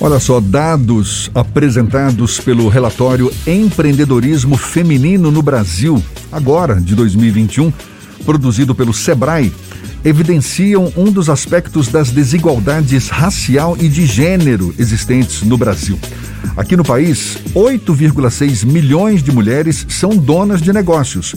Olha só, dados apresentados pelo relatório Empreendedorismo Feminino no Brasil, agora de 2021, produzido pelo Sebrae, evidenciam um dos aspectos das desigualdades racial e de gênero existentes no Brasil. Aqui no país, 8,6 milhões de mulheres são donas de negócios.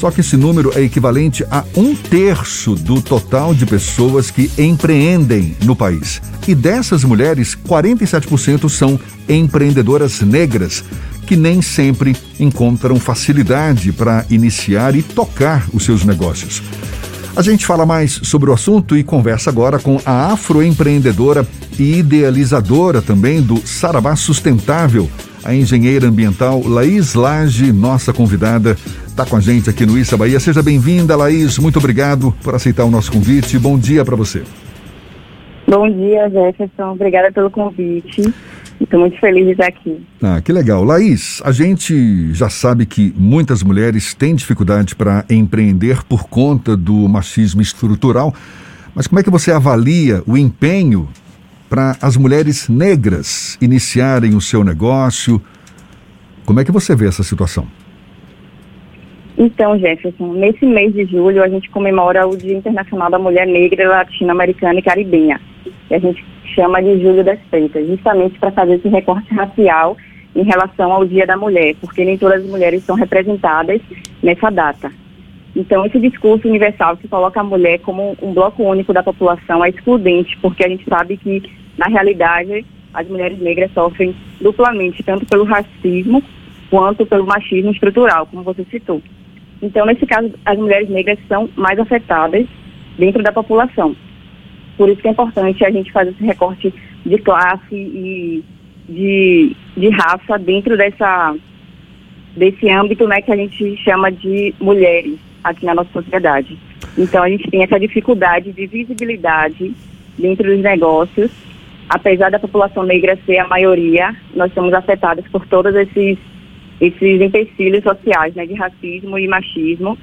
Só que esse número é equivalente a um terço do total de pessoas que empreendem no país. E dessas mulheres, 47% são empreendedoras negras, que nem sempre encontram facilidade para iniciar e tocar os seus negócios. A gente fala mais sobre o assunto e conversa agora com a afroempreendedora e idealizadora também do Sarabá Sustentável, a engenheira ambiental Laís Lage, nossa convidada, está com a gente aqui no Issa Bahia. Seja bem-vinda, Laís. Muito obrigado por aceitar o nosso convite. Bom dia para você. Bom dia, Jefferson. Obrigada pelo convite. Estou muito feliz de estar aqui. Ah, que legal. Laís, a gente já sabe que muitas mulheres têm dificuldade para empreender por conta do machismo estrutural, mas como é que você avalia o empenho para as mulheres negras iniciarem o seu negócio? Como é que você vê essa situação? Então, Jefferson, nesse mês de julho a gente comemora o Dia Internacional da Mulher Negra, Latino-Americana e Caribenha. E a gente chama de Julho das Feitas, justamente para fazer esse recorte racial em relação ao Dia da Mulher, porque nem todas as mulheres são representadas nessa data. Então, esse discurso universal que coloca a mulher como um bloco único da população é excludente, porque a gente sabe que, na realidade, as mulheres negras sofrem duplamente, tanto pelo racismo quanto pelo machismo estrutural, como você citou. Então, nesse caso, as mulheres negras são mais afetadas dentro da população. Por isso que é importante a gente fazer esse recorte de classe e de, de raça dentro dessa, desse âmbito né, que a gente chama de mulheres aqui na nossa sociedade. Então, a gente tem essa dificuldade de visibilidade dentro dos negócios. Apesar da população negra ser a maioria, nós somos afetados por todos esses esses empecilhos sociais, né, de racismo e machismo,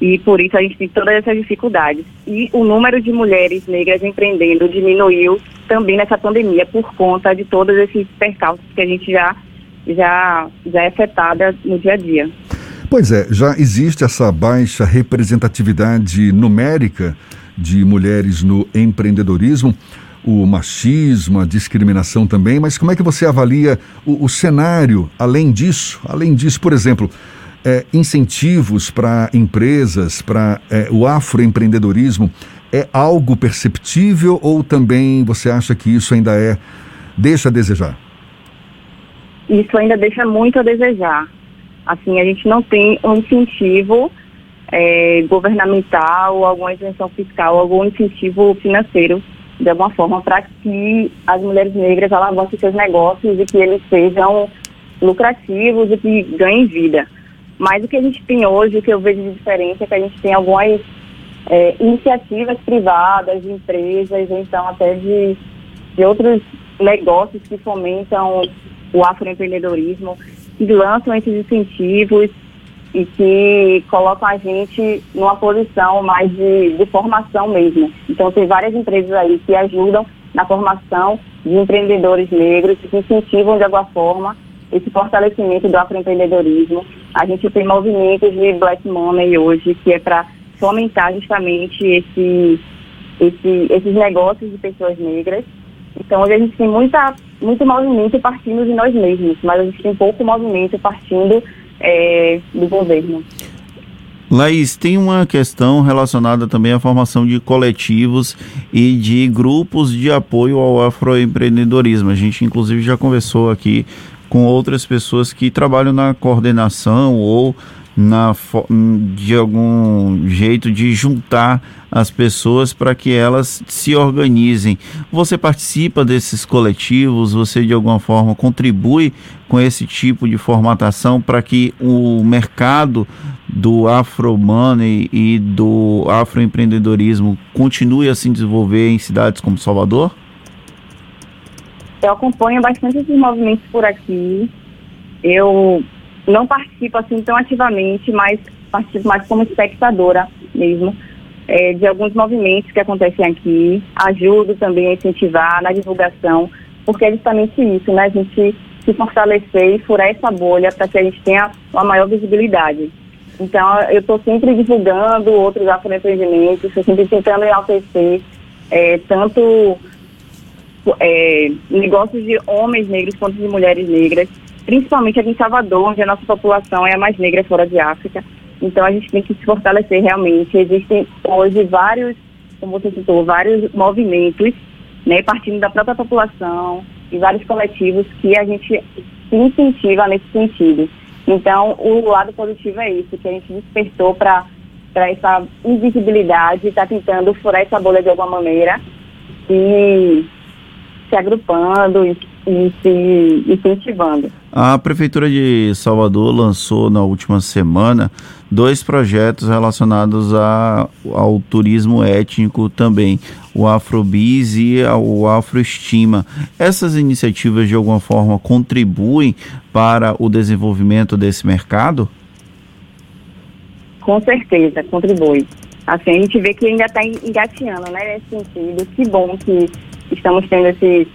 e por isso a gente tem todas essas dificuldades. E o número de mulheres negras empreendendo diminuiu também nessa pandemia por conta de todos esses percalços que a gente já já já é afetada no dia a dia. Pois é, já existe essa baixa representatividade numérica de mulheres no empreendedorismo o machismo, a discriminação também, mas como é que você avalia o, o cenário além disso? Além disso, por exemplo, é, incentivos para empresas, para é, o afroempreendedorismo, é algo perceptível ou também você acha que isso ainda é deixa a desejar? Isso ainda deixa muito a desejar. Assim, a gente não tem um incentivo é, governamental, alguma isenção fiscal, algum incentivo financeiro de alguma forma, para que as mulheres negras alavancem seus negócios e que eles sejam lucrativos e que ganhem vida. Mas o que a gente tem hoje, o que eu vejo de diferença é que a gente tem algumas é, iniciativas privadas, de empresas, então até de, de outros negócios que fomentam o afroempreendedorismo, que lançam esses incentivos e que colocam a gente numa posição mais de, de formação mesmo. Então, tem várias empresas aí que ajudam na formação de empreendedores negros, que incentivam de alguma forma esse fortalecimento do afroempreendedorismo. A gente tem movimentos de Black Money hoje, que é para fomentar justamente esse, esse, esses negócios de pessoas negras. Então, hoje a gente tem muita, muito movimento partindo de nós mesmos, mas a gente tem pouco movimento partindo é, do governo. Laís, tem uma questão relacionada também à formação de coletivos e de grupos de apoio ao afroempreendedorismo. A gente, inclusive, já conversou aqui com outras pessoas que trabalham na coordenação ou na, de algum jeito de juntar as pessoas para que elas se organizem. Você participa desses coletivos? Você de alguma forma contribui com esse tipo de formatação para que o mercado do afro money e do afroempreendedorismo continue a se desenvolver em cidades como Salvador? Eu acompanho bastante esses movimentos por aqui. Eu não participo assim tão ativamente, mas participo mais como espectadora mesmo é, de alguns movimentos que acontecem aqui. Ajudo também a incentivar na divulgação porque é justamente isso, né? A gente se fortalecer e furar essa bolha para que a gente tenha uma maior visibilidade. Então, eu estou sempre divulgando outros afroempreendimentos, estou sempre tentando enaltecer é, tanto é, negócios de homens negros quanto de mulheres negras, principalmente aqui em Salvador, onde a nossa população é a mais negra fora de África. Então, a gente tem que se fortalecer realmente. Existem hoje vários, como você citou, vários movimentos, né, partindo da própria população e vários coletivos que a gente se incentiva nesse sentido. Então, o lado positivo é isso, que a gente despertou para essa invisibilidade, está tentando furar essa bolha de alguma maneira e se agrupando e, e se incentivando. A Prefeitura de Salvador lançou na última semana dois projetos relacionados a, ao turismo étnico também, o Afrobis e o Afroestima. Essas iniciativas de alguma forma contribuem para o desenvolvimento desse mercado? Com certeza, contribui. Assim, a gente vê que ainda está engateando, né, nesse sentido. Que bom que estamos tendo esses,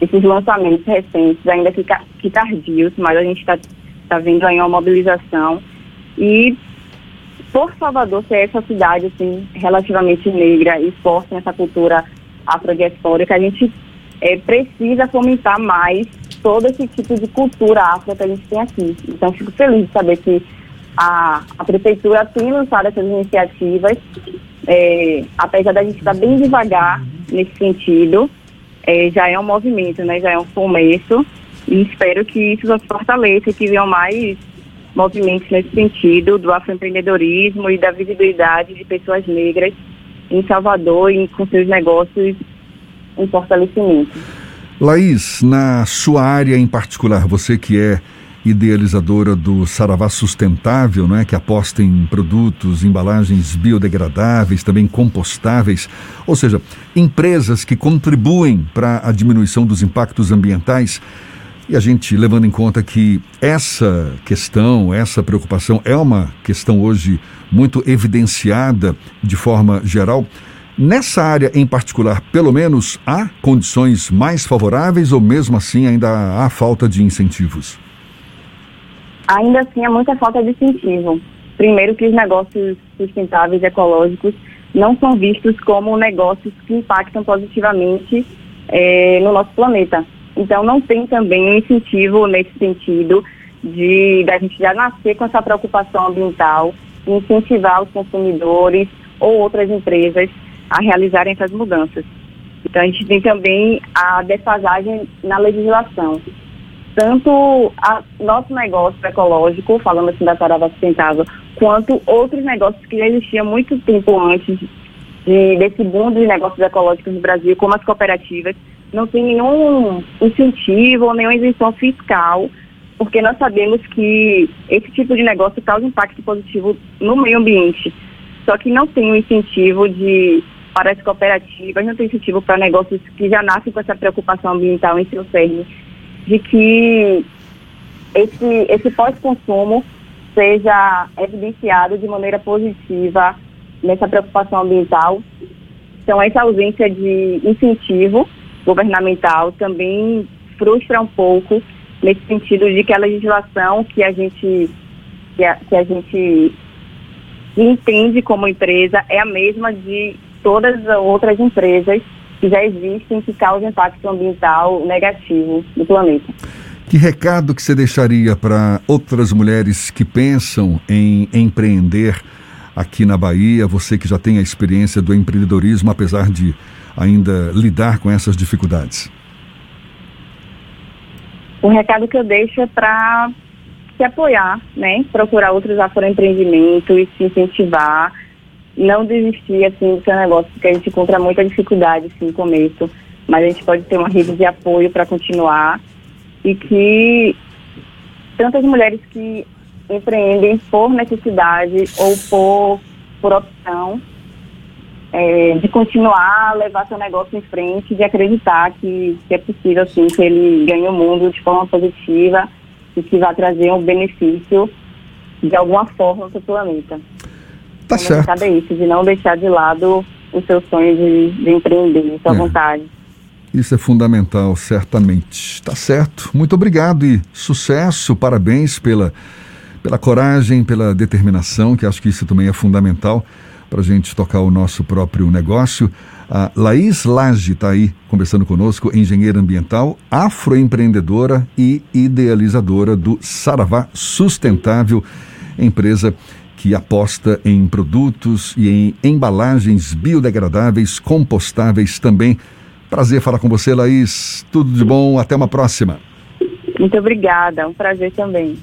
esses lançamentos recentes, ainda que, que tardios, mas a gente está tá vendo aí uma mobilização. E por Salvador ser essa cidade assim, relativamente negra e forte nessa cultura afrodiaspórica, a gente é, precisa fomentar mais todo esse tipo de cultura afro que a gente tem aqui. Então, fico feliz de saber que a, a prefeitura tem lançado essas iniciativas, é, apesar da gente estar bem devagar nesse sentido, é, já é um movimento, né, já é um começo, e espero que isso se fortaleça, que venham mais movimentos nesse sentido do afroempreendedorismo e da visibilidade de pessoas negras em Salvador e com seus negócios em fortalecimento. Laís, na sua área em particular, você que é idealizadora do Saravá Sustentável, não é? que aposta em produtos, embalagens biodegradáveis, também compostáveis, ou seja, empresas que contribuem para a diminuição dos impactos ambientais. E a gente levando em conta que essa questão, essa preocupação é uma questão hoje muito evidenciada de forma geral. Nessa área em particular, pelo menos há condições mais favoráveis ou mesmo assim ainda há falta de incentivos? Ainda assim há muita falta de incentivo. Primeiro que os negócios sustentáveis ecológicos não são vistos como negócios que impactam positivamente é, no nosso planeta. Então, não tem também incentivo nesse sentido de da gente já nascer com essa preocupação ambiental, incentivar os consumidores ou outras empresas a realizarem essas mudanças. Então, a gente tem também a defasagem na legislação. Tanto o nosso negócio ecológico, falando assim da Sarava Sustentável, quanto outros negócios que já existiam muito tempo antes de, desse boom de negócios ecológicos no Brasil, como as cooperativas, não tem nenhum incentivo ou nenhuma isenção fiscal, porque nós sabemos que esse tipo de negócio causa impacto positivo no meio ambiente. Só que não tem um incentivo de para as cooperativas, não tem incentivo para negócios que já nascem com essa preocupação ambiental em seu cerne, de que esse, esse pós-consumo seja evidenciado de maneira positiva nessa preocupação ambiental. Então, essa ausência de incentivo governamental também frustra um pouco nesse sentido de que a legislação que a gente que a, que a gente entende como empresa é a mesma de todas as outras empresas que já existem que causam impacto ambiental negativo no planeta. Que recado que você deixaria para outras mulheres que pensam em empreender aqui na Bahia, você que já tem a experiência do empreendedorismo, apesar de ainda lidar com essas dificuldades? O recado que eu deixo é para se apoiar, né? Procurar outros afroempreendimentos, se incentivar, não desistir assim do seu negócio, porque a gente encontra muita dificuldade assim, no começo, mas a gente pode ter uma rede de apoio para continuar e que tantas mulheres que empreendem por necessidade ou por, por opção é, de continuar a levar seu negócio em frente, de acreditar que, que é possível, sim, que ele ganhe o mundo de forma positiva e que vai trazer um benefício de alguma forma para o planeta. Tá então, certo. é isso, de não deixar de lado o seu sonho de, de empreender, sua é. vontade. Isso é fundamental, certamente. Tá certo. Muito obrigado e sucesso, parabéns pela, pela coragem, pela determinação, que acho que isso também é fundamental para a gente tocar o nosso próprio negócio. A Laís Lage está aí conversando conosco, engenheira ambiental, afroempreendedora e idealizadora do Saravá Sustentável, empresa que aposta em produtos e em embalagens biodegradáveis, compostáveis também. Prazer falar com você, Laís. Tudo de bom. Até uma próxima. Muito obrigada. Um prazer também.